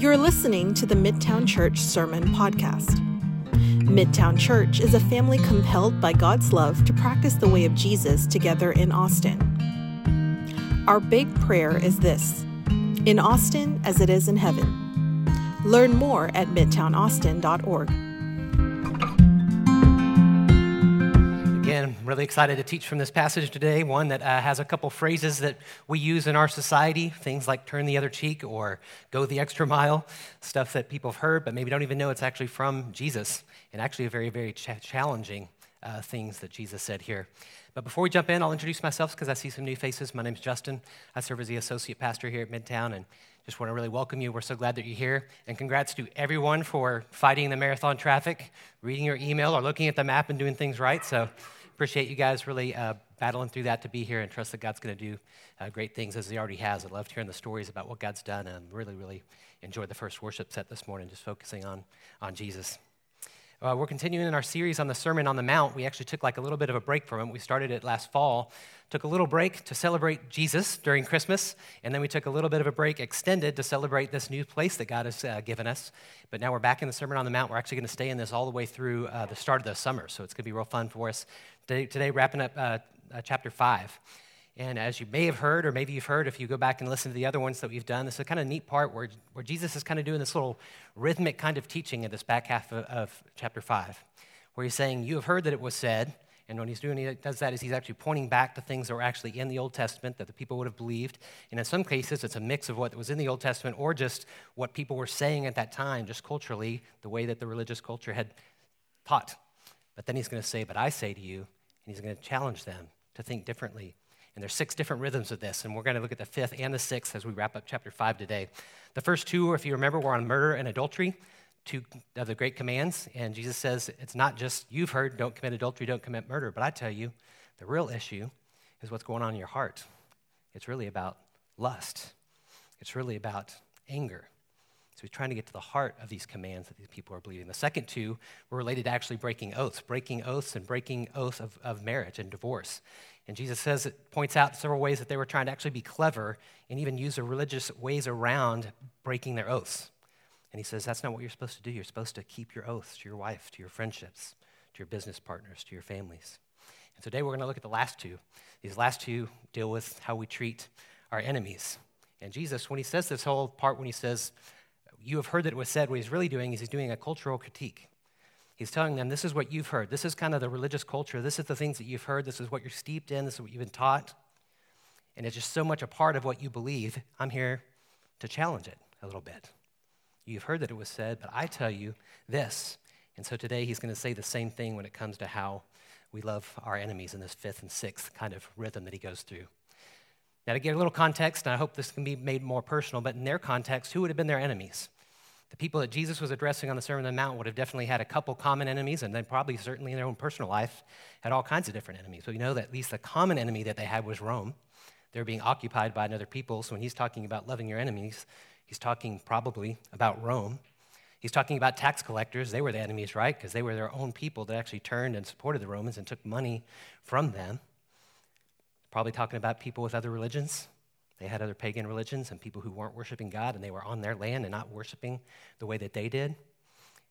You're listening to the Midtown Church Sermon Podcast. Midtown Church is a family compelled by God's love to practice the way of Jesus together in Austin. Our big prayer is this in Austin as it is in heaven. Learn more at midtownaustin.org. I'm really excited to teach from this passage today, one that uh, has a couple phrases that we use in our society, things like turn the other cheek or go the extra mile, stuff that people have heard but maybe don't even know it's actually from Jesus, and actually a very, very ch- challenging uh, things that Jesus said here. But before we jump in, I'll introduce myself because I see some new faces. My name's Justin. I serve as the associate pastor here at Midtown, and just want to really welcome you. We're so glad that you're here. And congrats to everyone for fighting the marathon traffic, reading your email, or looking at the map and doing things right. So appreciate you guys really uh, battling through that to be here and trust that God's going to do uh, great things as He already has. I loved hearing the stories about what God's done and really, really enjoyed the first worship set this morning, just focusing on, on Jesus. Uh, we're continuing in our series on the Sermon on the Mount. We actually took like a little bit of a break from it. We started it last fall, took a little break to celebrate Jesus during Christmas, and then we took a little bit of a break extended to celebrate this new place that God has uh, given us. But now we're back in the Sermon on the Mount. We're actually going to stay in this all the way through uh, the start of the summer, so it's going to be real fun for us. Today, today wrapping up uh, uh, chapter 5. And as you may have heard, or maybe you've heard if you go back and listen to the other ones that we've done, this is a kind of neat part where, where Jesus is kind of doing this little rhythmic kind of teaching in this back half of, of chapter 5, where he's saying, You have heard that it was said, and when he's doing, he does that is he's actually pointing back to things that were actually in the Old Testament that the people would have believed. And in some cases, it's a mix of what was in the Old Testament or just what people were saying at that time, just culturally, the way that the religious culture had taught. But then he's going to say, But I say to you, he's going to challenge them to think differently. And there's six different rhythms of this, and we're going to look at the fifth and the sixth as we wrap up chapter five today. The first two, if you remember, were on murder and adultery, two of the great commands. And Jesus says it's not just you've heard, don't commit adultery, don't commit murder, but I tell you, the real issue is what's going on in your heart. It's really about lust. It's really about anger. So he's trying to get to the heart of these commands that these people are believing. The second two were related to actually breaking oaths, breaking oaths and breaking oaths of, of marriage and divorce. And Jesus says it points out several ways that they were trying to actually be clever and even use the religious ways around breaking their oaths. And he says that's not what you're supposed to do. You're supposed to keep your oaths to your wife, to your friendships, to your business partners, to your families. And today we're going to look at the last two. These last two deal with how we treat our enemies. And Jesus, when he says this whole part, when he says, you have heard that it was said, what he's really doing is he's doing a cultural critique. He's telling them, this is what you've heard. This is kind of the religious culture. This is the things that you've heard. This is what you're steeped in. This is what you've been taught. And it's just so much a part of what you believe. I'm here to challenge it a little bit. You've heard that it was said, but I tell you this. And so today he's going to say the same thing when it comes to how we love our enemies in this fifth and sixth kind of rhythm that he goes through. Now, to get a little context, and I hope this can be made more personal, but in their context, who would have been their enemies? The people that Jesus was addressing on the Sermon on the Mount would have definitely had a couple common enemies, and then probably, certainly in their own personal life, had all kinds of different enemies. But we know that at least the common enemy that they had was Rome. They were being occupied by another people. So when he's talking about loving your enemies, he's talking probably about Rome. He's talking about tax collectors. They were the enemies, right? Because they were their own people that actually turned and supported the Romans and took money from them. Probably talking about people with other religions. They had other pagan religions and people who weren't worshiping God and they were on their land and not worshiping the way that they did.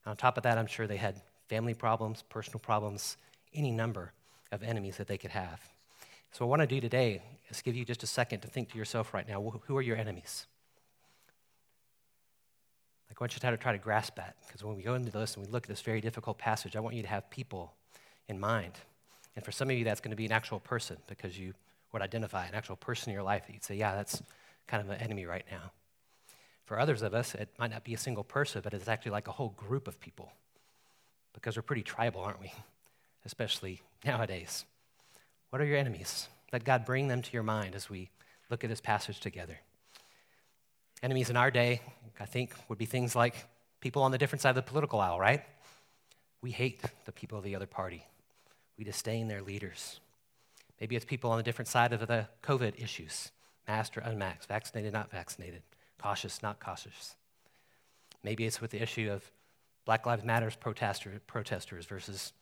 And on top of that, I'm sure they had family problems, personal problems, any number of enemies that they could have. So, what I want to do today is give you just a second to think to yourself right now who are your enemies? Like, I want you to try to grasp that because when we go into this and we look at this very difficult passage, I want you to have people in mind. And for some of you, that's going to be an actual person because you would identify an actual person in your life that you'd say, yeah, that's kind of an enemy right now. For others of us, it might not be a single person, but it's actually like a whole group of people because we're pretty tribal, aren't we? Especially nowadays. What are your enemies? Let God bring them to your mind as we look at this passage together. Enemies in our day, I think, would be things like people on the different side of the political aisle, right? We hate the people of the other party, we disdain their leaders. Maybe it's people on the different side of the COVID issues masked or unmasked, vaccinated, not vaccinated, cautious, not cautious. Maybe it's with the issue of Black Lives Matters protester, protesters versus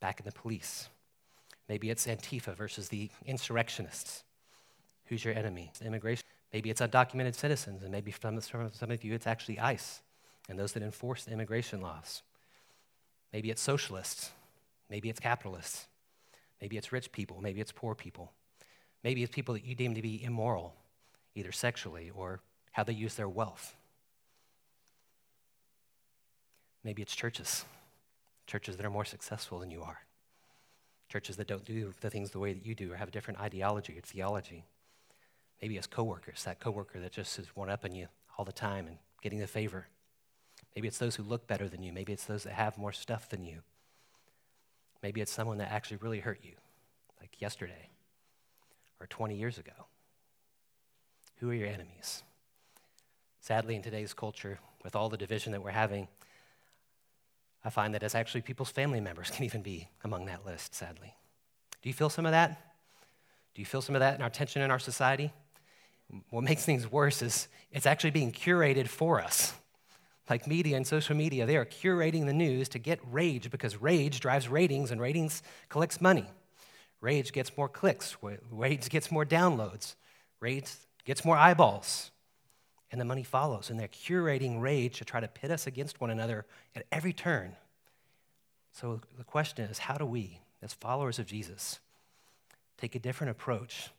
back in the police. Maybe it's Antifa versus the insurrectionists. Who's your enemy? Immigration. Maybe it's undocumented citizens, and maybe from some of you it's actually ICE and those that enforce immigration laws. Maybe it's socialists. Maybe it's capitalists. Maybe it's rich people. Maybe it's poor people. Maybe it's people that you deem to be immoral, either sexually or how they use their wealth. Maybe it's churches, churches that are more successful than you are, churches that don't do the things the way that you do or have a different ideology or theology. Maybe it's coworkers, that coworker that just is one up on you all the time and getting the favor. Maybe it's those who look better than you. Maybe it's those that have more stuff than you. Maybe it's someone that actually really hurt you, like yesterday or 20 years ago. Who are your enemies? Sadly, in today's culture, with all the division that we're having, I find that it's actually people's family members can even be among that list, sadly. Do you feel some of that? Do you feel some of that in our tension in our society? What makes things worse is it's actually being curated for us. Like media and social media, they are curating the news to get rage because rage drives ratings and ratings collects money. Rage gets more clicks, rage gets more downloads, rage gets more eyeballs and the money follows. And they're curating rage to try to pit us against one another at every turn. So the question is how do we, as followers of Jesus, take a different approach?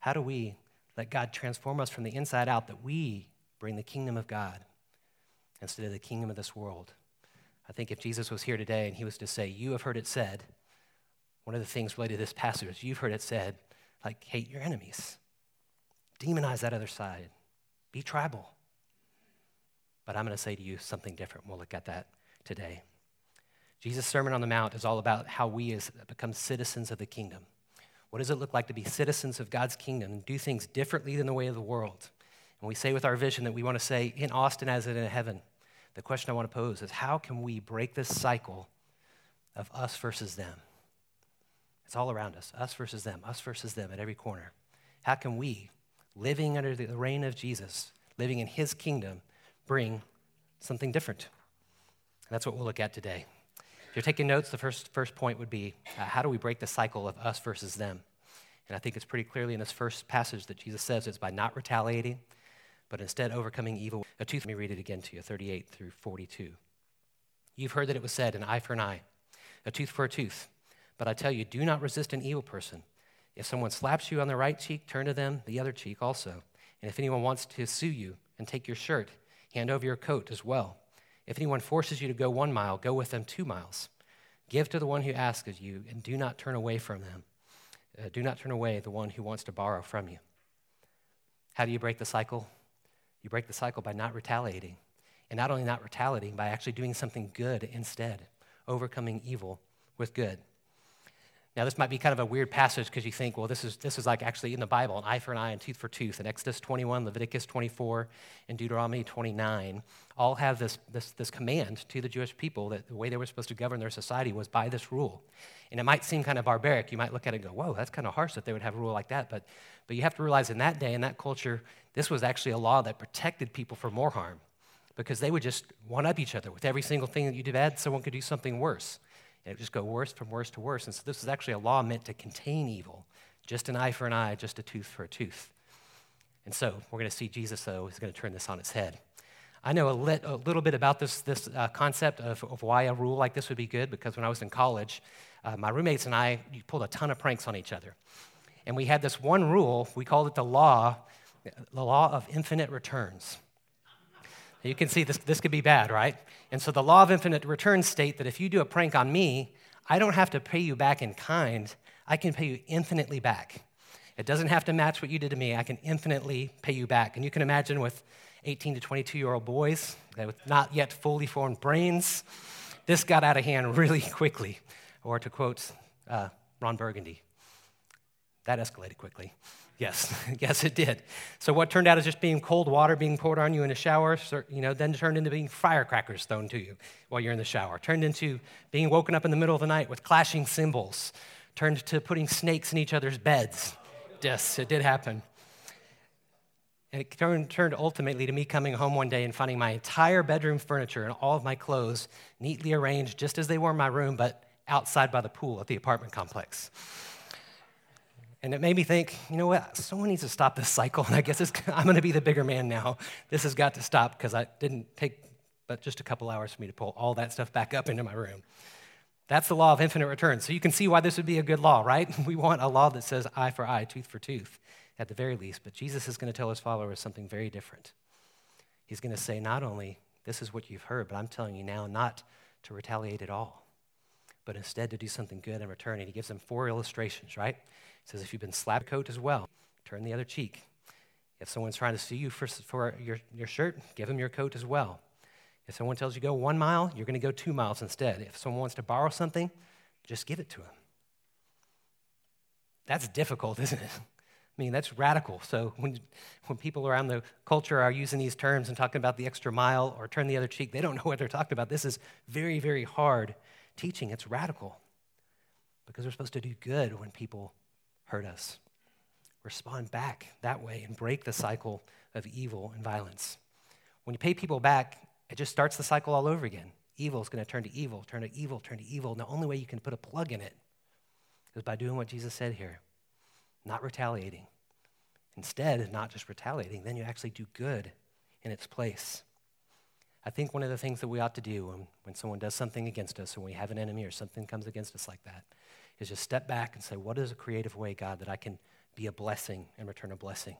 How do we let God transform us from the inside out that we bring the kingdom of God instead of the kingdom of this world? I think if Jesus was here today and he was to say, You have heard it said, one of the things related to this passage is you've heard it said, like, hate your enemies, demonize that other side, be tribal. But I'm going to say to you something different. We'll look at that today. Jesus' Sermon on the Mount is all about how we as become citizens of the kingdom. What does it look like to be citizens of God's kingdom and do things differently than the way of the world? And we say with our vision that we want to say in Austin as it in heaven. The question I want to pose is how can we break this cycle of us versus them? It's all around us, us versus them, us versus them at every corner. How can we living under the reign of Jesus, living in his kingdom, bring something different. And that's what we'll look at today. If you're taking notes, the first, first point would be uh, how do we break the cycle of us versus them? And I think it's pretty clearly in this first passage that Jesus says it's by not retaliating, but instead overcoming evil. A tooth, let me read it again to you 38 through 42. You've heard that it was said, an eye for an eye, a tooth for a tooth. But I tell you, do not resist an evil person. If someone slaps you on the right cheek, turn to them the other cheek also. And if anyone wants to sue you and take your shirt, hand over your coat as well. If anyone forces you to go one mile, go with them two miles. Give to the one who asks of you, and do not turn away from them. Uh, do not turn away the one who wants to borrow from you. How do you break the cycle? You break the cycle by not retaliating. And not only not retaliating, by actually doing something good instead, overcoming evil with good. Now, this might be kind of a weird passage because you think, well, this is, this is like actually in the Bible an eye for an eye and tooth for tooth. In Exodus 21, Leviticus 24, and Deuteronomy 29 all have this, this, this command to the Jewish people that the way they were supposed to govern their society was by this rule. And it might seem kind of barbaric. You might look at it and go, whoa, that's kind of harsh that they would have a rule like that. But, but you have to realize in that day, in that culture, this was actually a law that protected people from more harm because they would just one up each other with every single thing that you did bad, someone could do something worse. It would just go worse from worse to worse. And so this is actually a law meant to contain evil. Just an eye for an eye, just a tooth for a tooth. And so we're going to see Jesus, though, is going to turn this on its head. I know a, lit, a little bit about this, this uh, concept of, of, why a rule like this would be good because when I was in college, uh, my roommates and I pulled a ton of pranks on each other. And we had this one rule, we called it the law, the law of infinite returns. You can see this, this could be bad, right? And so the law of infinite returns state that if you do a prank on me, I don't have to pay you back in kind. I can pay you infinitely back. It doesn't have to match what you did to me. I can infinitely pay you back. And you can imagine with 18 to 22 year old boys with not yet fully formed brains, this got out of hand really quickly. Or to quote uh, Ron Burgundy, that escalated quickly. Yes, yes, it did. So what turned out as just being cold water being poured on you in a shower, you know, then turned into being firecrackers thrown to you while you're in the shower. Turned into being woken up in the middle of the night with clashing cymbals. Turned to putting snakes in each other's beds. Yes, it did happen. And it turned, turned ultimately to me coming home one day and finding my entire bedroom furniture and all of my clothes neatly arranged just as they were in my room, but outside by the pool at the apartment complex. And it made me think, you know what? Someone needs to stop this cycle. And I guess I'm going to be the bigger man now. This has got to stop because I didn't take but just a couple hours for me to pull all that stuff back up into my room. That's the law of infinite return. So you can see why this would be a good law, right? We want a law that says eye for eye, tooth for tooth, at the very least. But Jesus is going to tell his followers something very different. He's going to say, not only this is what you've heard, but I'm telling you now not to retaliate at all, but instead to do something good in return. And he gives them four illustrations, right? Says, if you've been slapped coat as well, turn the other cheek. If someone's trying to sue you for, for your, your shirt, give them your coat as well. If someone tells you go one mile, you're going to go two miles instead. If someone wants to borrow something, just give it to them. That's difficult, isn't it? I mean, that's radical. So when, when people around the culture are using these terms and talking about the extra mile or turn the other cheek, they don't know what they're talking about. This is very, very hard teaching. It's radical because we're supposed to do good when people hurt us. Respond back that way and break the cycle of evil and violence. When you pay people back, it just starts the cycle all over again. Evil is going to turn to evil, turn to evil, turn to evil. And the only way you can put a plug in it is by doing what Jesus said here not retaliating. Instead, not just retaliating, then you actually do good in its place. I think one of the things that we ought to do when, when someone does something against us, when we have an enemy or something comes against us like that, is just step back and say, What is a creative way, God, that I can be a blessing and return a blessing?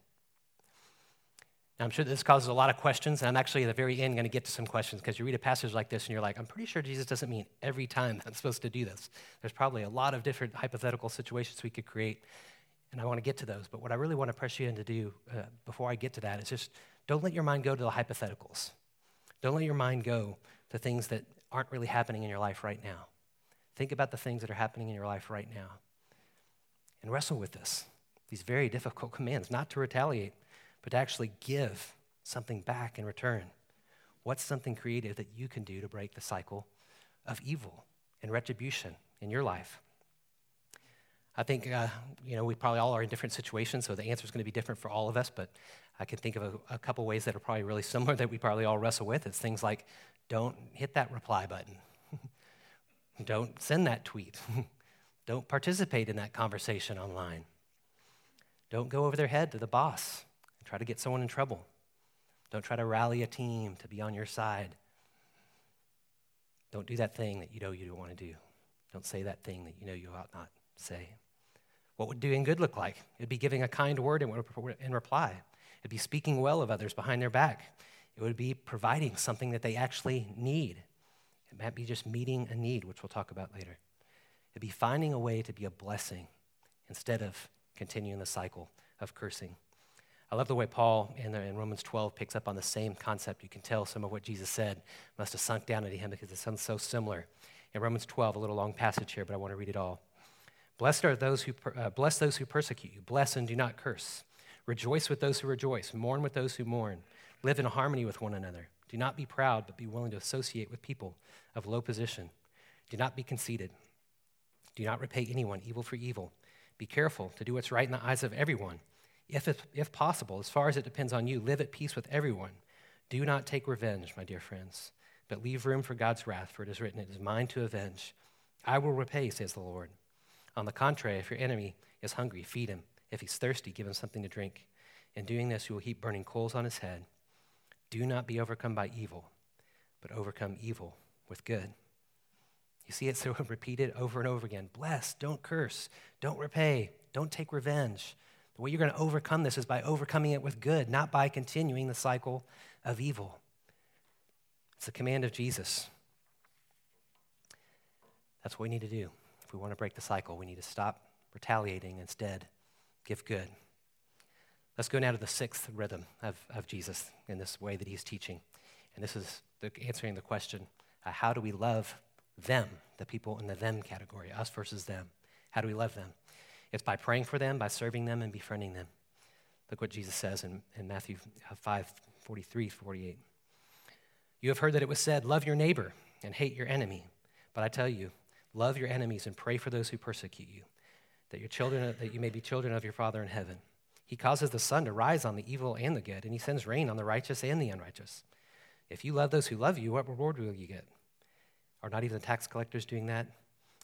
Now, I'm sure this causes a lot of questions, and I'm actually at the very end going to get to some questions because you read a passage like this and you're like, I'm pretty sure Jesus doesn't mean every time I'm supposed to do this. There's probably a lot of different hypothetical situations we could create, and I want to get to those. But what I really want to press you in to do uh, before I get to that is just don't let your mind go to the hypotheticals. Don't let your mind go to things that aren't really happening in your life right now. Think about the things that are happening in your life right now and wrestle with this. These very difficult commands, not to retaliate but to actually give something back in return. What's something creative that you can do to break the cycle of evil and retribution in your life? I think, uh, you know, we probably all are in different situations, so the answer is going to be different for all of us, but I can think of a, a couple ways that are probably really similar that we probably all wrestle with. It's things like don't hit that reply button, don't send that tweet, don't participate in that conversation online, don't go over their head to the boss and try to get someone in trouble. Don't try to rally a team to be on your side. Don't do that thing that you know you don't want to do. Don't say that thing that you know you ought not say. What would doing good look like? It'd be giving a kind word in reply. It'd be speaking well of others behind their back. It would be providing something that they actually need. It might be just meeting a need, which we'll talk about later. It'd be finding a way to be a blessing instead of continuing the cycle of cursing. I love the way Paul in, in, Romans 12 picks up on the same concept. You can tell some of what Jesus said must have sunk down into him because it sounds so similar. In Romans 12, a little long passage here, but I want to read it all. Blessed are those who uh, bless those who persecute you. Bless and do not curse. Rejoice with those who rejoice. Mourn with those who mourn. Live in harmony with one another. Do not be proud, but be willing to associate with people of low position. Do not be conceited. Do not repay anyone evil for evil. Be careful to do what's right in the eyes of everyone. If, if possible, as far as it depends on you, live at peace with everyone. Do not take revenge, my dear friends, but leave room for God's wrath, for it is written, It is mine to avenge. I will repay, says the Lord. On the contrary, if your enemy is hungry, feed him. If he's thirsty, give him something to drink. In doing this, you will heap burning coals on his head. Do not be overcome by evil, but overcome evil with good. You see it so repeated over and over again. Bless, don't curse, don't repay, don't take revenge. The way you're going to overcome this is by overcoming it with good, not by continuing the cycle of evil. It's the command of Jesus. That's what we need to do. If we want to break the cycle, we need to stop retaliating, instead, give good. Let's go now to the sixth rhythm of, of Jesus in this way that he's teaching. And this is the, answering the question uh, how do we love them, the people in the them category, us versus them? How do we love them? It's by praying for them, by serving them, and befriending them. Look what Jesus says in, in Matthew 5 43 48. You have heard that it was said, Love your neighbor and hate your enemy. But I tell you, love your enemies and pray for those who persecute you, that, your children, that you may be children of your Father in heaven. He causes the sun to rise on the evil and the good, and he sends rain on the righteous and the unrighteous. If you love those who love you, what reward will you get? Are not even the tax collectors doing that?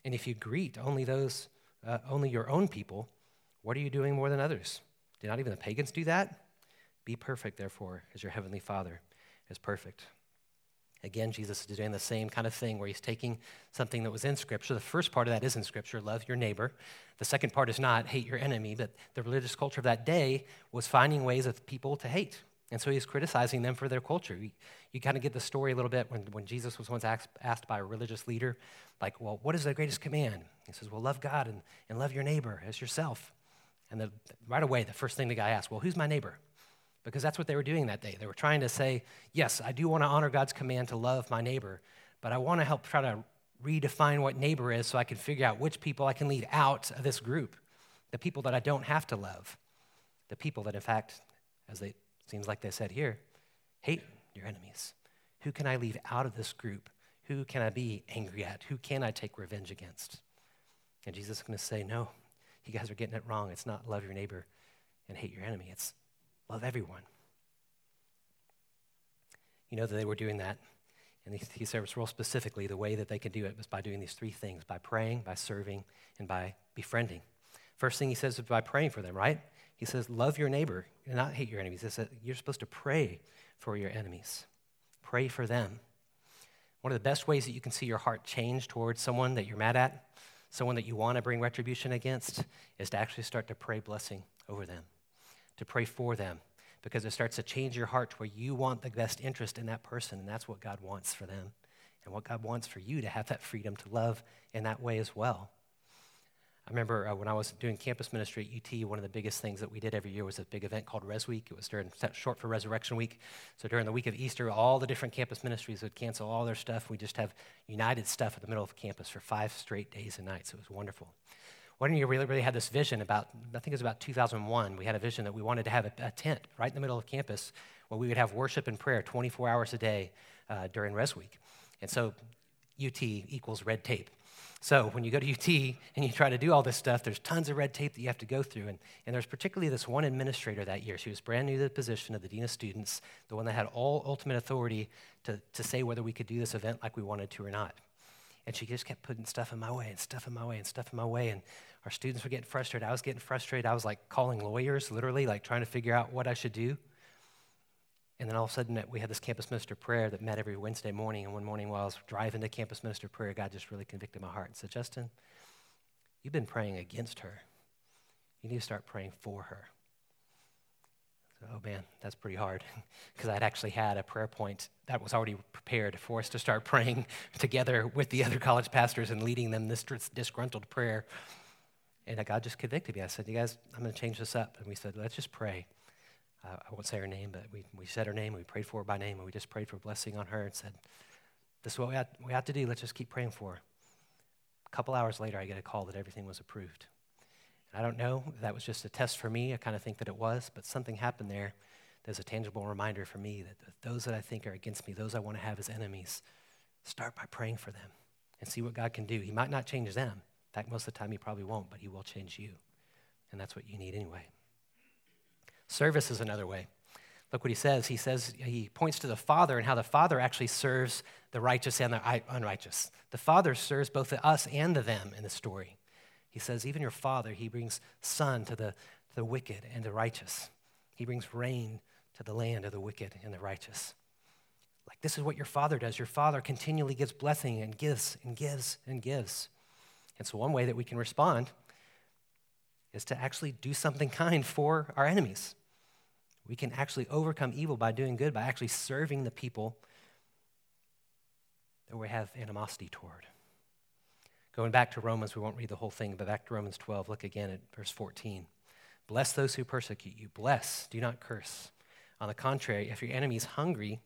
And if you greet only those uh, only your own people, What are you doing more than others? Do not even the pagans do that? Be perfect, therefore, as your heavenly Father is perfect. Again, Jesus is doing the same kind of thing where he's taking something that was in Scripture. The first part of that is in Scripture love your neighbor. The second part is not hate your enemy, but the religious culture of that day was finding ways of people to hate. And so he's criticizing them for their culture. You, you kind of get the story a little bit when, when Jesus was once asked, asked by a religious leader, like, well, what is the greatest command? He says, well, love God and, and love your neighbor as yourself. And the, right away, the first thing the guy asks, well, who's my neighbor? Because that's what they were doing that day. They were trying to say, yes, I do want to honor God's command to love my neighbor, but I want to help try to redefine what neighbor is so I can figure out which people I can leave out of this group. The people that I don't have to love. The people that, in fact, as it seems like they said here, hate your enemies. Who can I leave out of this group? Who can I be angry at? Who can I take revenge against? And Jesus is going to say, no, you guys are getting it wrong. It's not love your neighbor and hate your enemy. It's Love everyone. You know that they were doing that. And he says real specifically the way that they can do it was by doing these three things by praying, by serving, and by befriending. First thing he says is by praying for them, right? He says, Love your neighbor and not hate your enemies. He says, You're supposed to pray for your enemies, pray for them. One of the best ways that you can see your heart change towards someone that you're mad at, someone that you want to bring retribution against, is to actually start to pray blessing over them to pray for them because it starts to change your heart to where you want the best interest in that person, and that's what God wants for them, and what God wants for you to have that freedom to love in that way as well. I remember uh, when I was doing campus ministry at UT, one of the biggest things that we did every year was a big event called Res Week. It was during short for Resurrection Week. So during the week of Easter, all the different campus ministries would cancel all their stuff. We just have united stuff at the middle of campus for five straight days and nights. It was wonderful. One year we really had this vision about, I think it was about 2001. We had a vision that we wanted to have a, a tent right in the middle of campus where we would have worship and prayer 24 hours a day uh, during Res Week. And so UT equals red tape. So when you go to UT and you try to do all this stuff, there's tons of red tape that you have to go through. And, and there's particularly this one administrator that year. She was brand new to the position of the Dean of Students, the one that had all ultimate authority to, to say whether we could do this event like we wanted to or not. And she just kept putting stuff in my way and stuff in my way and stuff in my way. And our students were getting frustrated. I was getting frustrated. I was like calling lawyers, literally, like trying to figure out what I should do. And then all of a sudden, we had this campus minister prayer that met every Wednesday morning. And one morning, while I was driving to campus minister prayer, God just really convicted my heart and said, Justin, you've been praying against her. You need to start praying for her oh man, that's pretty hard. Because I'd actually had a prayer point that was already prepared for us to start praying together with the other college pastors and leading them this disgruntled prayer. And God just convicted me. I said, You guys, I'm going to change this up. And we said, Let's just pray. Uh, I won't say her name, but we, we said her name. We prayed for her by name. And we just prayed for blessing on her and said, This is what we have, we have to do. Let's just keep praying for her. A couple hours later, I get a call that everything was approved. I don't know that was just a test for me. I kind of think that it was, but something happened there. There's a tangible reminder for me that those that I think are against me, those I want to have as enemies, start by praying for them and see what God can do. He might not change them. In fact, most of the time, He probably won't, but He will change you. And that's what you need anyway. Service is another way. Look what he says. He says, he points to the Father and how the Father actually serves the righteous and the unrighteous. The Father serves both the us and the them in the story. He says, even your father, he brings sun to the, to the wicked and the righteous. He brings rain to the land of the wicked and the righteous. Like this is what your father does. Your father continually gives blessing and gives and gives and gives. And so, one way that we can respond is to actually do something kind for our enemies. We can actually overcome evil by doing good, by actually serving the people that we have animosity toward. Going back to Romans, we won't read the whole thing, but back to Romans 12, look again at verse 14. Bless those who persecute you. Bless, do not curse. On the contrary, if your enemy is hungry,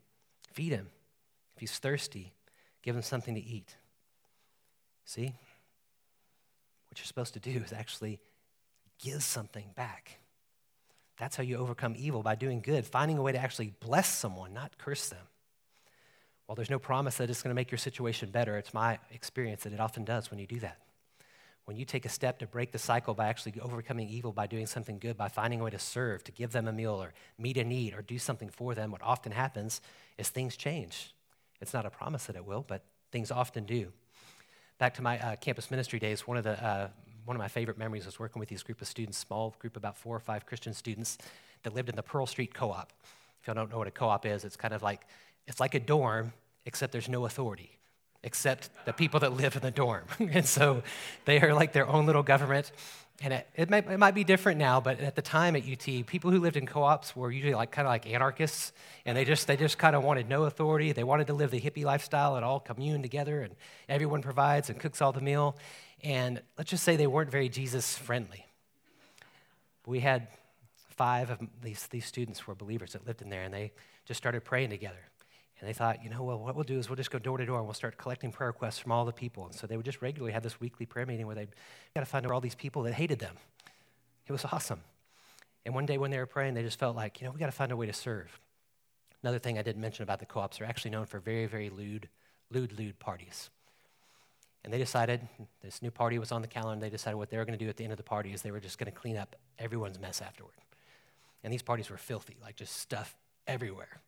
feed him. If he's thirsty, give him something to eat. See? What you're supposed to do is actually give something back. That's how you overcome evil by doing good, finding a way to actually bless someone, not curse them. While there's no promise that it's going to make your situation better, it's my experience that it often does when you do that. When you take a step to break the cycle by actually overcoming evil by doing something good, by finding a way to serve, to give them a meal or meet a need or do something for them, what often happens is things change. It's not a promise that it will, but things often do. Back to my uh, campus ministry days, one of the uh, one of my favorite memories was working with these group of students, small group, about four or five Christian students that lived in the Pearl Street Co-op. If y'all don't know what a co-op is, it's kind of like it's like a dorm, except there's no authority, except the people that live in the dorm. and so they are like their own little government. And it, it, might, it might be different now, but at the time at UT, people who lived in co-ops were usually like kind of like anarchists, and they just they just kind of wanted no authority. They wanted to live the hippie lifestyle and all commune together, and everyone provides and cooks all the meal. And let's just say they weren't very Jesus friendly. We had five of these, these students were believers that lived in there, and they just started praying together. And they thought, you know, well, what we'll do is we'll just go door to door and we'll start collecting prayer requests from all the people. And so they would just regularly have this weekly prayer meeting where they'd got to find out all these people that hated them. It was awesome. And one day when they were praying, they just felt like, you know, we got to find a way to serve. Another thing I didn't mention about the co-ops, they're actually known for very, very lewd, lewd, lewd parties. And they decided, this new party was on the calendar, they decided what they were going to do at the end of the party is they were just going to clean up everyone's mess afterward. And these parties were filthy, like just stuff everywhere.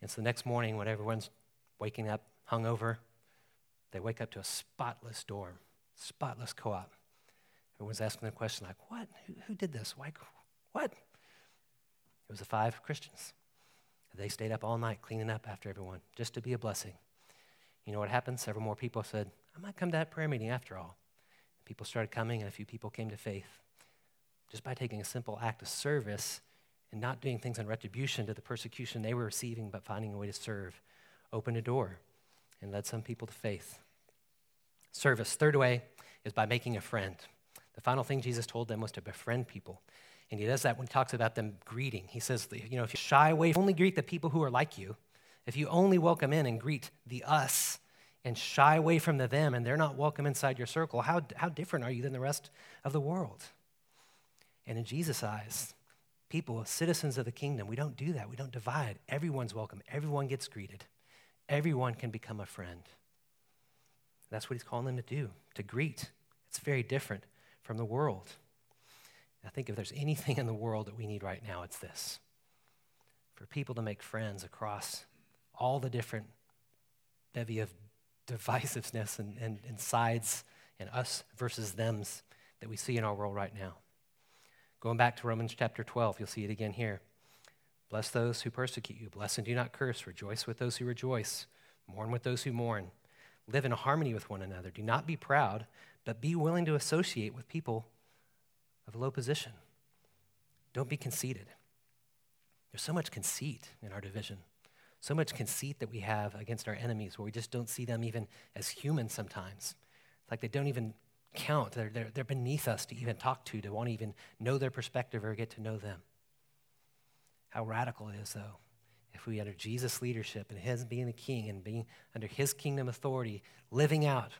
And so the next morning, when everyone's waking up hungover, they wake up to a spotless dorm, spotless co op. Everyone's asking the question, like, what? Who, who did this? Why? What? It was the five Christians. They stayed up all night cleaning up after everyone just to be a blessing. You know what happened? Several more people said, I might come to that prayer meeting after all. People started coming, and a few people came to faith just by taking a simple act of service and not doing things in retribution to the persecution they were receiving, but finding a way to serve, opened a door and led some people to faith. Service, third way, is by making a friend. The final thing Jesus told them was to befriend people. And he does that when he talks about them greeting. He says, you know, if you shy away, only greet the people who are like you. If you only welcome in and greet the us and shy away from the them and they're not welcome inside your circle, how, how different are you than the rest of the world? And in Jesus' eyes, people, citizens of the kingdom. We don't do that. We don't divide. Everyone's welcome. Everyone gets greeted. Everyone can become a friend. That's what he's calling them to do, to greet. It's very different from the world. I think if there's anything in the world that we need right now, it's this for people to make friends across all the different bevy of divisiveness and, and, and sides and us versus thems that we see in our world right now. Going back to Romans chapter 12, you'll see it again here. Bless those who persecute you. Bless and do not curse. Rejoice with those who rejoice. Mourn with those who mourn. Live in harmony with one another. Do not be proud, but be willing to associate with people of low position. Don't be conceited. There's so much conceit in our division, so much conceit that we have against our enemies where we just don't see them even as human sometimes. It's like they don't even count. They're, they're, they're beneath us to even talk to, to want to even know their perspective or get to know them. How radical it is, though, if we, under Jesus' leadership and His being the king and being under His kingdom authority, living out,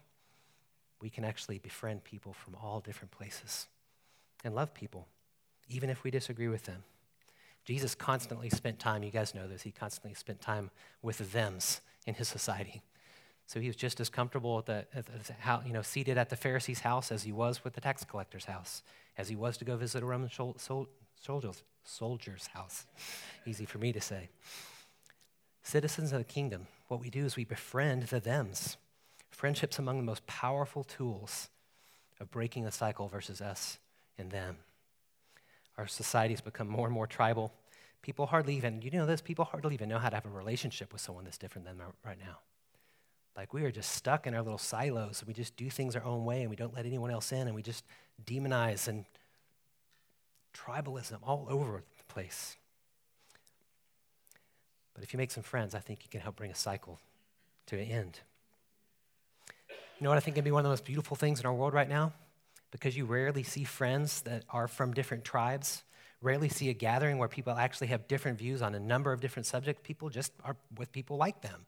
we can actually befriend people from all different places and love people, even if we disagree with them. Jesus constantly spent time, you guys know this, he constantly spent time with thems in his society. So he was just as comfortable at the, at the you know, seated at the Pharisee's house as he was with the tax collector's house, as he was to go visit a Roman sol- sol- soldier's, soldier's house. Easy for me to say. Citizens of the kingdom, what we do is we befriend the thems. Friendship's among the most powerful tools of breaking the cycle versus us and them. Our society has become more and more tribal. People hardly even, you know this, people hardly even know how to have a relationship with someone that's different than them right now. Like we are just stuck in our little silos. And we just do things our own way and we don't let anyone else in and we just demonize and tribalism all over the place. But if you make some friends, I think you can help bring a cycle to an end. You know what I think can be one of the most beautiful things in our world right now? Because you rarely see friends that are from different tribes, rarely see a gathering where people actually have different views on a number of different subjects. People just are with people like them.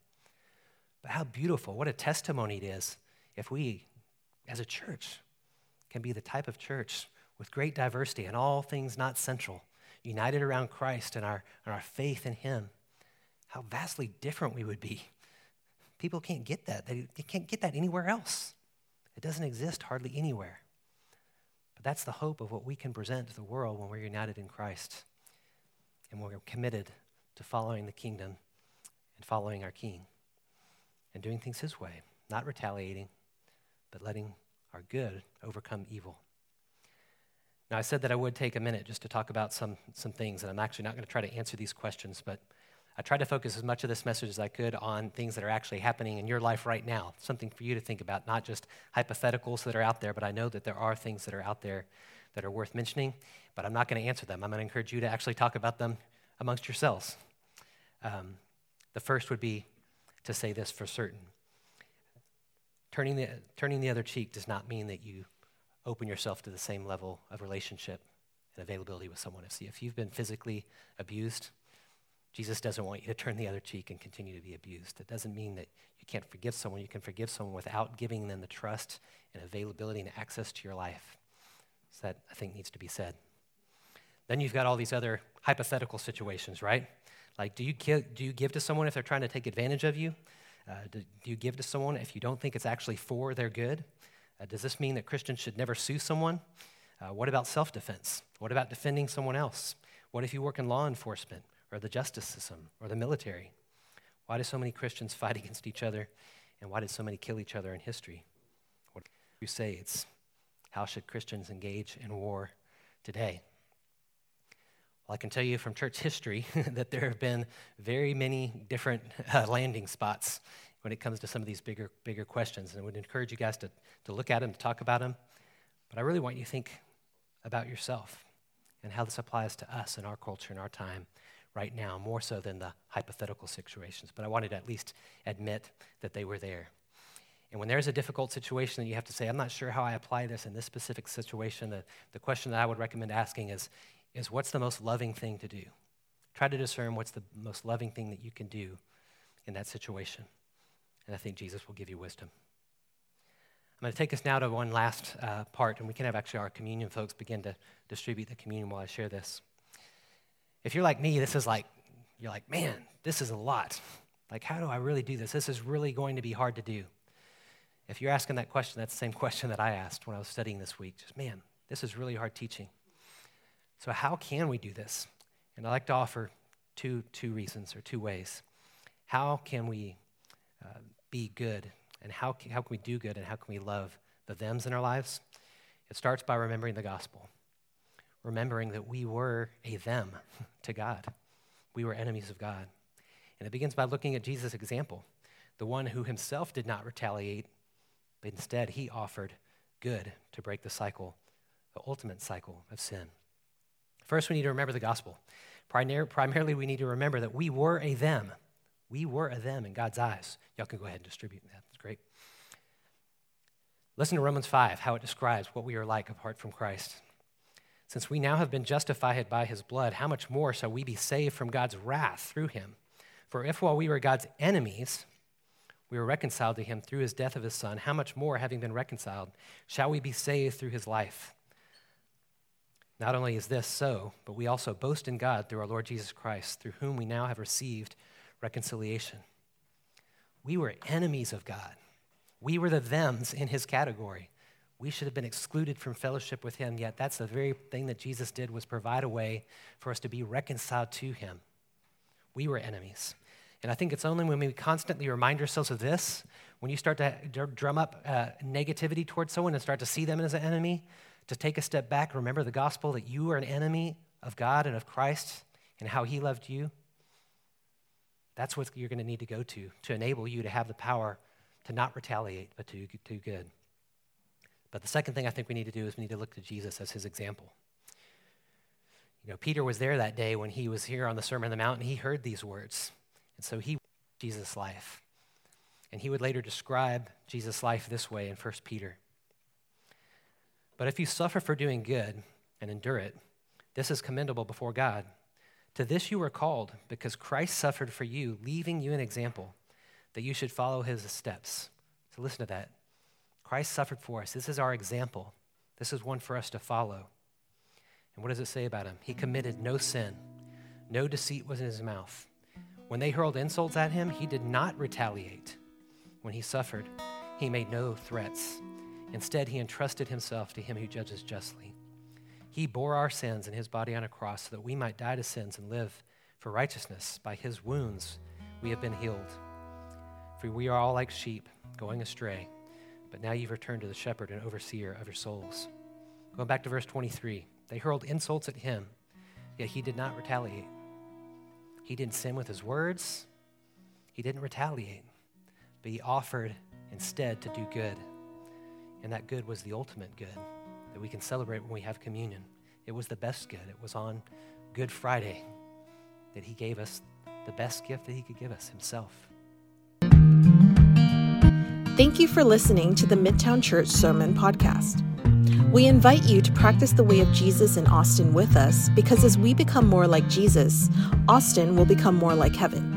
But how beautiful, what a testimony it is if we, as a church, can be the type of church with great diversity and all things not central, united around Christ and our, and our faith in Him. How vastly different we would be. People can't get that. They, they can't get that anywhere else. It doesn't exist hardly anywhere. But that's the hope of what we can present to the world when we're united in Christ and when we're committed to following the kingdom and following our King and doing things His way, not retaliating, but letting our good overcome evil. Now, I said that I would take a minute just to talk about some, some things, and I'm actually not going to try to answer these questions, but I tried to focus as much of this message as I could on things that are actually happening in your life right now, something for you to think about, not just hypotheticals that are out there, but I know that there are things that are out there that are worth mentioning, but I'm not going to answer them. I'm going to encourage you to actually talk about them amongst yourselves. Um, the first would be to say this for certain turning the, turning the other cheek does not mean that you open yourself to the same level of relationship and availability with someone. If, if you've been physically abused, Jesus doesn't want you to turn the other cheek and continue to be abused. It doesn't mean that you can't forgive someone. You can forgive someone without giving them the trust and availability and access to your life. So that, I think, needs to be said. Then you've got all these other hypothetical situations, right? Like, do you, give, do you give to someone if they're trying to take advantage of you? Uh, do, do, you give to someone if you don't think it's actually for their good? Uh, does this mean that Christians should never sue someone? Uh, what about self defense? What about defending someone else? What if you work in law enforcement or the justice system or the military? Why do so many Christians fight against each other? And why did so many kill each other in history? What crusades? How should Christians engage in war today? Well, I can tell you from church history that there have been very many different uh, landing spots when it comes to some of these bigger, bigger questions. And I would encourage you guys to, to look at them, to talk about them. But I really want you to think about yourself and how this applies to us in our culture and our time right now, more so than the hypothetical situations. But I wanted to at least admit that they were there. And when there's a difficult situation that you have to say, I'm not sure how I apply this in this specific situation, the, the question that I would recommend asking is, is what's the most loving thing to do? Try to discern what's the most loving thing that you can do in that situation. And I think Jesus will give you wisdom. I'm going to take us now to one last uh, part, and we can have actually our communion folks begin to distribute the communion while I share this. If you're like me, this is like, you're like, man, this is a lot. Like, how do I really do this? This is really going to be hard to do. If you're asking that question, that's the same question that I asked when I was studying this week. Just, man, this is really hard teaching. So, how can we do this? And I'd like to offer two, two reasons or two ways. How can we uh, be good? And how can, how can we do good? And how can we love the thems in our lives? It starts by remembering the gospel, remembering that we were a them to God. We were enemies of God. And it begins by looking at Jesus' example, the one who himself did not retaliate, but instead he offered good to break the cycle, the ultimate cycle of sin. First, we need to remember the gospel. Primarily, we need to remember that we were a them. We were a them in God's eyes. Y'all can go ahead and distribute that. That's great. Listen to Romans 5, how it describes what we are like apart from Christ. Since we now have been justified by his blood, how much more shall we be saved from God's wrath through him? For if while we were God's enemies, we were reconciled to him through his death of his son, how much more, having been reconciled, shall we be saved through his life? Not only is this so, but we also boast in God through our Lord Jesus Christ, through whom we now have received reconciliation. We were enemies of God. We were the thems in his category. We should have been excluded from fellowship with him, yet that's the very thing that Jesus did was provide a way for us to be reconciled to him. We were enemies. And I think it's only when we constantly remind ourselves of this, when you start to drum up uh, negativity towards someone and start to see them as an enemy, to take a step back, remember the gospel that you are an enemy of God and of Christ and how he loved you. That's what you're going to need to go to to enable you to have the power to not retaliate, but to do good. But the second thing I think we need to do is we need to look to Jesus as his example. You know, Peter was there that day when he was here on the Sermon on the Mount, and he heard these words. And so he Jesus' life. And he would later describe Jesus' life this way in 1 Peter. But if you suffer for doing good and endure it, this is commendable before God. To this you were called, because Christ suffered for you, leaving you an example that you should follow his steps. So listen to that. Christ suffered for us. This is our example. This is one for us to follow. And what does it say about him? He committed no sin, no deceit was in his mouth. When they hurled insults at him, he did not retaliate. When he suffered, he made no threats. Instead, he entrusted himself to him who judges justly. He bore our sins in his body on a cross so that we might die to sins and live for righteousness. By his wounds, we have been healed. For we are all like sheep going astray, but now you've returned to the shepherd and overseer of your souls. Going back to verse 23, They hurled insults at him, yet he did not retaliate. He didn't sin with his words, he didn't retaliate, but he offered instead to do good. And that good was the ultimate good that we can celebrate when we have communion. It was the best good. It was on Good Friday that he gave us the best gift that he could give us himself. Thank you for listening to the Midtown Church Sermon Podcast. We invite you to practice the way of Jesus in Austin with us because as we become more like Jesus, Austin will become more like heaven.